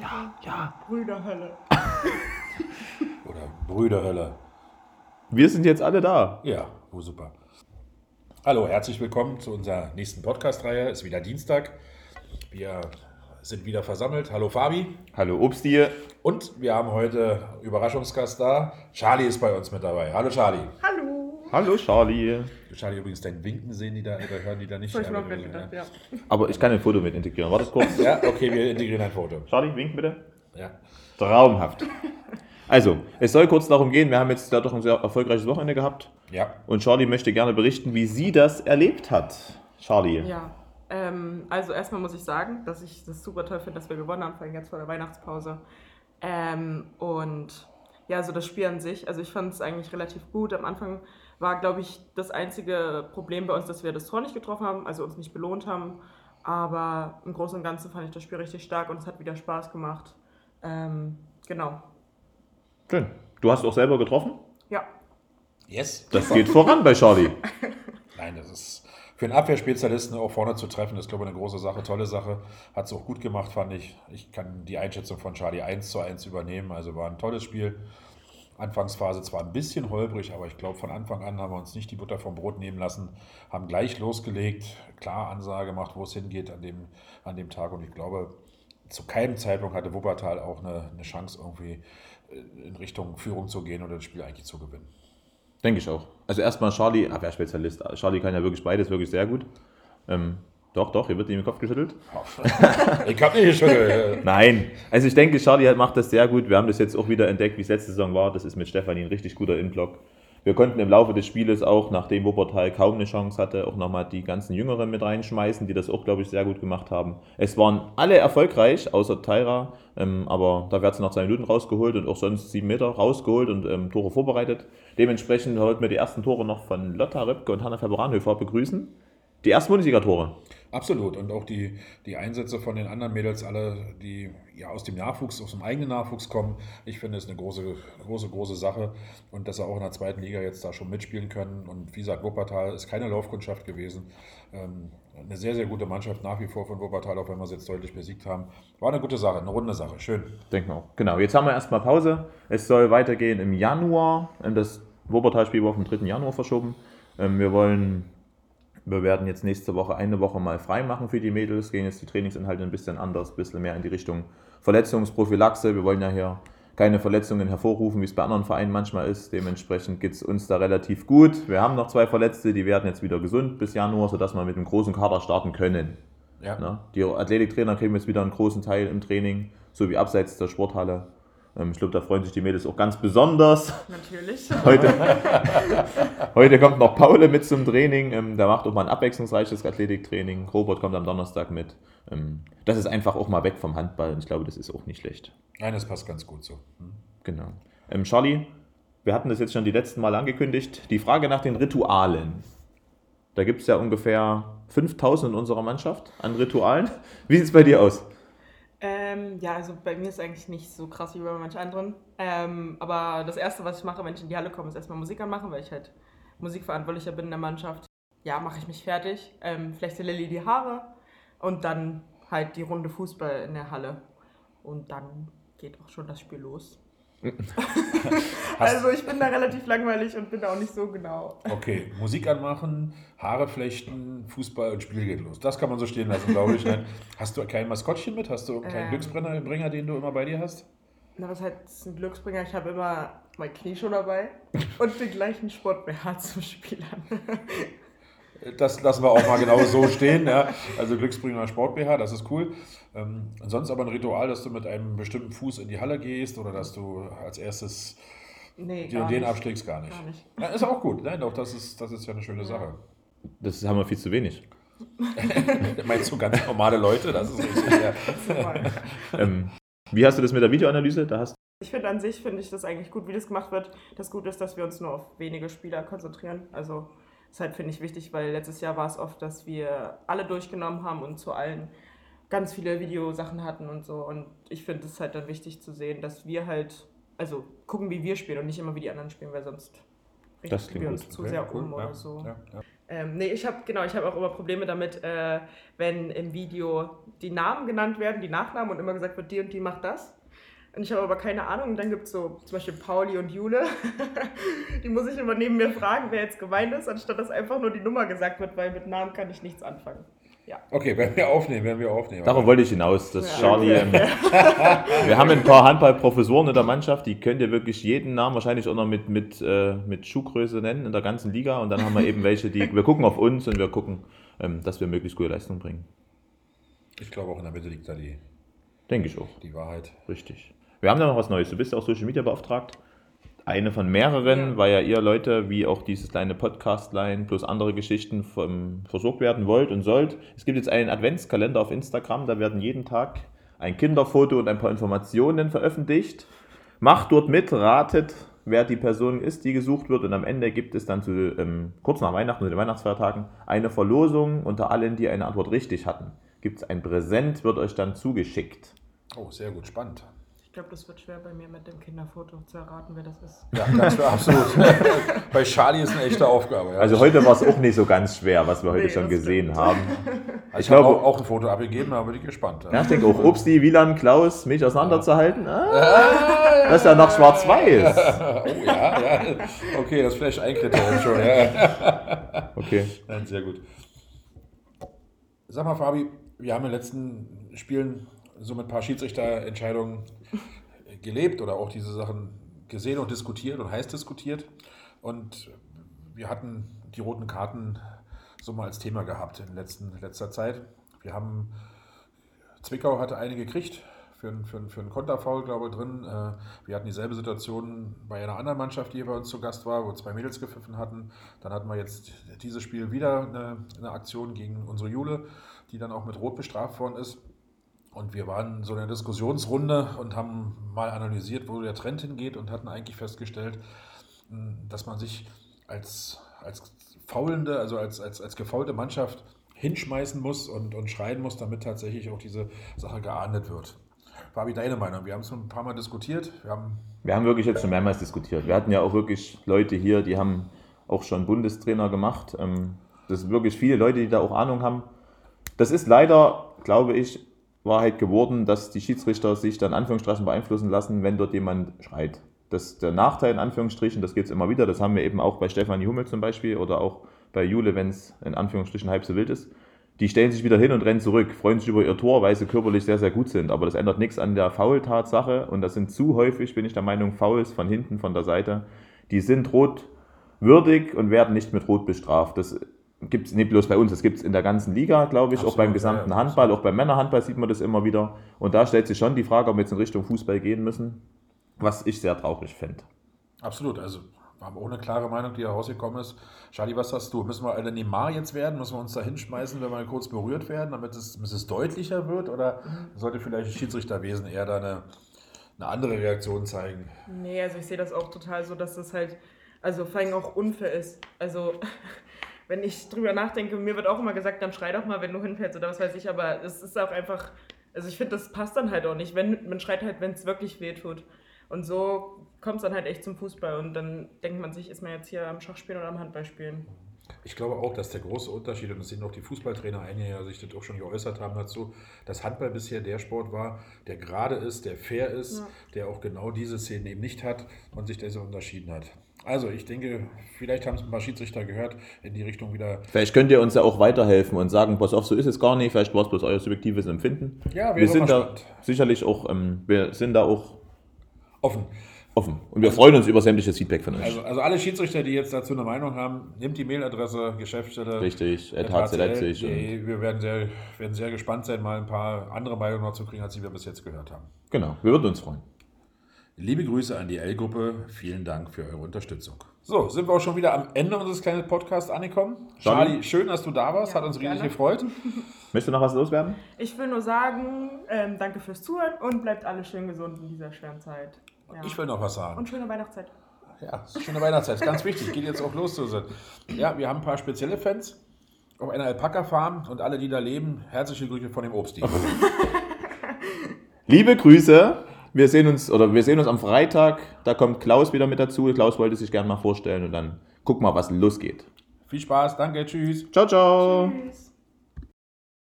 Ja, ja. Brüderhölle. Oder Brüderhölle. Wir sind jetzt alle da. Ja, oh, super. Hallo, herzlich willkommen zu unserer nächsten Podcast-Reihe. Ist wieder Dienstag. Wir sind wieder versammelt. Hallo Fabi. Hallo Obstie. Und wir haben heute Überraschungsgast da. Charlie ist bei uns mit dabei. Hallo Charlie. Hallo. Hallo Charlie. Charlie, übrigens dein Winken sehen die da, oder hören die da nicht. So, ich mir Aber gerade gedacht, ja. Aber ich kann ein Foto mit integrieren. Warte kurz. Ja, okay, wir integrieren ein Foto. Charlie, wink bitte. Ja. Traumhaft. Also, es soll kurz darum gehen, wir haben jetzt da doch ein sehr erfolgreiches Wochenende gehabt. Ja. Und Charlie möchte gerne berichten, wie sie das erlebt hat. Charlie. Ja, ähm, also erstmal muss ich sagen, dass ich das super toll finde, dass wir gewonnen haben, vor allem jetzt vor der Weihnachtspause. Ähm, und ja, so das Spiel an sich, also ich fand es eigentlich relativ gut. Am Anfang war, glaube ich, das einzige Problem bei uns, dass wir das Tor nicht getroffen haben, also uns nicht belohnt haben. Aber im Großen und Ganzen fand ich das Spiel richtig stark und es hat wieder Spaß gemacht. Ähm, genau. Schön. Du hast auch selber getroffen? Ja, Yes. Das geht voran bei Charlie. Nein, das ist für einen Abwehrspezialisten auch vorne zu treffen, ist, glaube ich, eine große Sache, tolle Sache. Hat es auch gut gemacht, fand ich. Ich kann die Einschätzung von Charlie 1 zu 1 übernehmen. Also war ein tolles Spiel. Anfangsphase zwar ein bisschen holprig, aber ich glaube, von Anfang an haben wir uns nicht die Butter vom Brot nehmen lassen, haben gleich losgelegt, klar Ansage gemacht, wo es hingeht an dem, an dem Tag. Und ich glaube, zu keinem Zeitpunkt hatte Wuppertal auch eine, eine Chance, irgendwie äh, in Richtung Führung zu gehen oder das Spiel eigentlich zu gewinnen. Denke ich auch. Also erstmal Charlie, Abwehrspezialist. Charlie kann ja wirklich beides, wirklich sehr gut. Ähm, doch, doch, hier wird ihm den Kopf geschüttelt. ich habe nicht geschüttelt. Nein, also ich denke, Charlie macht das sehr gut. Wir haben das jetzt auch wieder entdeckt, wie es letzte Saison war. Das ist mit Stefanie ein richtig guter Innenblock. Wir konnten im Laufe des Spieles auch, nachdem Wuppertal kaum eine Chance hatte, auch nochmal die ganzen Jüngeren mit reinschmeißen, die das auch, glaube ich, sehr gut gemacht haben. Es waren alle erfolgreich, außer Tyra, ähm, aber da wird sie nach zwei Minuten rausgeholt und auch sonst sieben Meter rausgeholt und ähm, Tore vorbereitet. Dementsprechend wollten wir die ersten Tore noch von Lotta Röpke und Hanna Färber-Ranhöfer begrüßen. Die ersten Bundesliga-Tore. Absolut. Und auch die, die Einsätze von den anderen Mädels, alle, die ja aus dem Nachwuchs, aus dem eigenen Nachwuchs kommen, ich finde, es eine große, große, große Sache. Und dass sie auch in der zweiten Liga jetzt da schon mitspielen können. Und wie gesagt, Wuppertal ist keine Laufkundschaft gewesen. Ähm, eine sehr, sehr gute Mannschaft nach wie vor von Wuppertal, auch wenn wir sie jetzt deutlich besiegt haben. War eine gute Sache, eine runde Sache. Schön. Denken wir auch. Genau, jetzt haben wir erstmal Pause. Es soll weitergehen im Januar. Ähm, Das Wuppertal-Spiel war auf den 3. Januar verschoben. Ähm, Wir wollen, wir werden jetzt nächste Woche eine Woche mal frei machen für die Mädels, gehen jetzt die Trainingsinhalte ein bisschen anders, ein bisschen mehr in die Richtung Verletzungsprophylaxe. Wir wollen ja hier keine Verletzungen hervorrufen, wie es bei anderen Vereinen manchmal ist. Dementsprechend geht es uns da relativ gut. Wir haben noch zwei Verletzte, die werden jetzt wieder gesund bis Januar, sodass wir mit einem großen Kader starten können. Ja. Ne? Die Athletiktrainer kriegen jetzt wieder einen großen Teil im Training, so wie abseits der Sporthalle. Ähm, ich glaube, da freuen sich die Mädels auch ganz besonders. natürlich. Heute, heute kommt noch Paule mit zum Training. Ähm, der macht auch mal ein abwechslungsreiches Athletiktraining. Robert kommt am Donnerstag mit. Ähm, das ist einfach auch mal weg vom Handball und ich glaube, das ist auch nicht schlecht. Nein, das passt ganz gut so. Hm. Genau. Ähm, Charlie, wir hatten das jetzt schon die letzten Mal angekündigt. Die Frage nach den Ritualen. Da gibt es ja ungefähr 5000 in unserer Mannschaft an Ritualen. Wie sieht es bei dir aus? Ähm, ja, also bei mir ist eigentlich nicht so krass wie bei manchen anderen. Ähm, aber das Erste, was ich mache, wenn ich in die Halle komme, ist erstmal Musik anmachen, weil ich halt Musikverantwortlicher bin in der Mannschaft. Ja, mache ich mich fertig. Ähm, der Lilly die Haare und dann halt die Runde Fußball in der Halle. Und dann geht auch schon das Spiel los. also ich bin da relativ langweilig und bin da auch nicht so genau. Okay, Musik anmachen, Haare flechten, Fußball und Spiel geht los. Das kann man so stehen lassen, glaube ich. Nein. Hast du kein Maskottchen mit? Hast du keinen Ähm. Glücksbringer, Bringer, den du immer bei dir hast? Na, was heißt ein Glücksbringer? Ich habe immer mein Knie schon dabei und den gleichen Sport BH zum Spielern. Das lassen wir auch mal genau so stehen. Ja. Also Glücksbringer Sport BH, das ist cool. Ähm, sonst aber ein Ritual, dass du mit einem bestimmten Fuß in die Halle gehst oder dass du als erstes Nee, den, den abschlägst, gar nicht. Gar nicht. Ja, ist auch gut. Nein, doch, das ist, das ist ja eine schöne Sache. Das haben wir viel zu wenig. Meinst du ganz normale Leute? Das ist richtig. Ja. Ähm, wie hast du das mit der Videoanalyse? Da hast Ich finde an sich, finde ich das eigentlich gut, wie das gemacht wird. Das Gute ist, dass wir uns nur auf wenige Spieler konzentrieren. Also halt, finde ich, wichtig, weil letztes Jahr war es oft, dass wir alle durchgenommen haben und zu allen ganz viele Videosachen hatten und so. Und ich finde es halt dann wichtig zu sehen, dass wir halt, also gucken, wie wir spielen und nicht immer wie die anderen spielen, weil sonst richten wir uns gut. zu Okay, sehr cool. um ja, oder so. Ja, ja. Ähm, nee, ich habe genau, ich habe auch immer Probleme damit, äh, wenn im Video die Namen genannt werden, die Nachnamen und immer gesagt wird, die und die macht das. Und ich habe aber keine Ahnung. Und dann gibt es so zum Beispiel Pauli und Jule. die muss ich immer neben mir fragen, wer jetzt gemeint ist, anstatt dass einfach nur die Nummer gesagt wird, weil mit Namen kann ich nichts anfangen. Ja. Okay, werden wir aufnehmen, werden wir aufnehmen. Darauf wollte ich hinaus, dass Ja. Charlie. Ähm, wir haben ein paar Handballprofessoren in der Mannschaft, die könnt ihr wirklich jeden Namen wahrscheinlich auch noch mit, mit, äh, mit Schuhgröße nennen in der ganzen Liga. Und dann haben wir eben welche, die. Wir gucken auf uns und wir gucken, ähm, dass wir möglichst gute Leistung bringen. Ich glaube, auch in der Mitte liegt da die, Denke ich auch. die Wahrheit. Richtig. Wir haben da noch was Neues. Du bist ja auch Social Media beauftragt. Eine von mehreren, Ja. weil ja ihr Leute, wie auch dieses kleine Podcast-Line plus andere Geschichten vom, versorgt werden wollt und sollt. Es gibt jetzt einen Adventskalender auf Instagram, da werden jeden Tag ein Kinderfoto und ein paar Informationen veröffentlicht. Macht dort mit, ratet, wer die Person ist, die gesucht wird. Und am Ende gibt es dann zu, ähm, kurz nach Weihnachten oder den Weihnachtsfeiertagen eine Verlosung unter allen, die eine Antwort richtig hatten. Gibt es ein Präsent, wird euch dann zugeschickt. Oh, sehr gut, spannend. Ich glaube, das wird schwer bei mir mit dem Kinderfoto zu erraten, wer das ist. Ja, ganz klar, absolut. Bei Charlie ist eine echte Aufgabe. Ja. Also heute war es auch nicht so ganz schwer, was wir heute Nee, schon gesehen stimmt. haben. ich ich glaube- habe auch, auch ein Foto abgegeben, da bin ich gespannt. Ja, ich denke auch, Upsi, Wieland, Klaus, mich auseinanderzuhalten. Ah, das ist ja noch schwarz-weiß. Oh ja, ja. Okay, das ist vielleicht ein Kriterium schon. Ja. Okay. Nein, sehr gut. Sag mal, Fabi, wir haben in den letzten Spielen so mit ein paar Schiedsrichterentscheidungen gelebt oder auch diese Sachen gesehen und diskutiert und heiß diskutiert. Und wir hatten die roten Karten so mal als Thema gehabt in letzten, letzter Zeit. Wir haben, Zwickau hatte eine gekriegt für, einen- für, für einen Konterfoul, glaube ich, drin. Äh, Wir hatten dieselbe Situation bei einer anderen Mannschaft, die hier bei uns zu Gast war, wo zwei Mädels gepfiffen hatten. Dann hatten wir jetzt dieses Spiel wieder eine, eine Aktion gegen unsere Jule, die dann auch mit Rot bestraft worden ist. Und wir waren so in einer Diskussionsrunde und haben mal analysiert, wo der Trend hingeht und hatten eigentlich festgestellt, mh, dass man sich als, als faulende, also als, als, als gefaulte Mannschaft hinschmeißen muss und, und schreien muss, damit tatsächlich auch diese Sache geahndet wird. Fabi, deine Meinung? Wir haben es ein paar Mal diskutiert. Wir haben Wir haben wirklich jetzt schon mehrmals diskutiert. Wir hatten ja auch wirklich Leute hier, die haben auch schon Bundestrainer gemacht. Ähm, Das sind wirklich viele Leute, die da auch Ahnung haben. Das ist leider, glaube ich, Wahrheit geworden, dass die Schiedsrichter sich dann in Anführungsstrichen beeinflussen lassen, wenn dort jemand schreit. Das der Nachteil in Anführungsstrichen, das geht es immer wieder. Das haben wir eben auch bei Stefanie Hummel zum Beispiel oder auch bei Jule, wenn es in Anführungsstrichen halb so wild ist. Die stellen sich wieder hin und rennen zurück, freuen sich über ihr Tor, weil sie körperlich sehr, sehr gut sind. Aber das ändert nichts an der Foul-Tatsache. Und das sind zu häufig, bin ich der Meinung, Fouls von hinten, von der Seite. Die sind rot würdig und werden nicht mit Rot bestraft. Das gibt es nicht bloß bei uns, das gibt es in der ganzen Liga, glaube ich, auch Absolut, beim ja, gesamten ja, Handball, auch beim Männerhandball sieht man das immer wieder. Und da stellt sich schon die Frage, ob wir jetzt in Richtung Fußball gehen müssen, was ich sehr traurig fände. absolut, also wir haben auch eine klare Meinung, die da rausgekommen ist. Charlie, was hast du? Müssen wir alle Neymar jetzt werden? Müssen wir uns da hinschmeißen, wenn wir kurz berührt werden, damit es, damit es deutlicher wird? Oder sollte vielleicht das Schiedsrichterwesen eher da eine, eine andere Reaktion zeigen? Nee, also ich sehe das auch total so, dass das halt, also vor allem auch unfair ist. Also, wenn ich drüber nachdenke, mir wird auch immer gesagt, dann schrei doch mal, wenn du hinfällst oder was weiß ich, aber es ist auch einfach, also ich finde, das passt dann halt auch nicht. Wenn, man schreit halt, wenn es wirklich weh tut. Und so kommt es dann halt echt zum Fußball und dann denkt man sich, ist man jetzt hier am Schachspielen oder am Handballspielen. Ich glaube auch, dass der große Unterschied, und das sehen auch die Fußballtrainer, einige ja sich das auch schon geäußert haben dazu, dass Handball bisher der Sport war, der gerade ist, der fair ist, Ja. der auch genau diese Szenen eben nicht hat und sich deshalb unterschieden hat. Also ich denke, vielleicht haben es ein paar Schiedsrichter gehört, in die Richtung wieder. Vielleicht könnt ihr uns ja auch weiterhelfen und sagen, pass auf, so ist es gar nicht, vielleicht war es bloß euer subjektives Empfinden. Ja, wir sind da spannend. sicherlich auch, ähm, wir sind da auch Offen. offen. Und wir freuen uns über sämtliches Feedback von euch. Also, also alle Schiedsrichter, die jetzt dazu eine Meinung haben, nehmt die Mailadresse, Geschäftsstelle. Richtig, HC Leipzig. Wir werden sehr, werden sehr gespannt sein, mal ein paar andere Meinungen noch zu kriegen, als die wir bis jetzt gehört haben. genau, wir würden uns freuen. Liebe Grüße an die L-Gruppe. Vielen Dank für eure Unterstützung. So, sind wir auch schon wieder am Ende unseres kleinen Podcasts angekommen. Charlie. Charlie, schön, dass du da warst. Ja, Hat uns riesig gerne. gefreut. Möchtest du noch was loswerden? Ich will nur sagen, ähm, danke fürs Zuhören und bleibt alle schön gesund in dieser schweren Zeit. Ja. Ich will noch was sagen. und schöne Weihnachtszeit. Ja, schöne Weihnachtszeit. Ist ganz wichtig. Geht jetzt auch los. Susan. Ja, wir haben ein paar spezielle Fans auf einer Alpaka-Farm und alle, die da leben, herzliche Grüße von dem Obsti. Liebe Grüße. Wir sehen uns oder wir sehen uns am Freitag. Da kommt Klaus wieder mit dazu. Klaus wollte sich gerne mal vorstellen und dann guck mal, was losgeht. Viel Spaß, danke, tschüss. Ciao, ciao. Tschüss.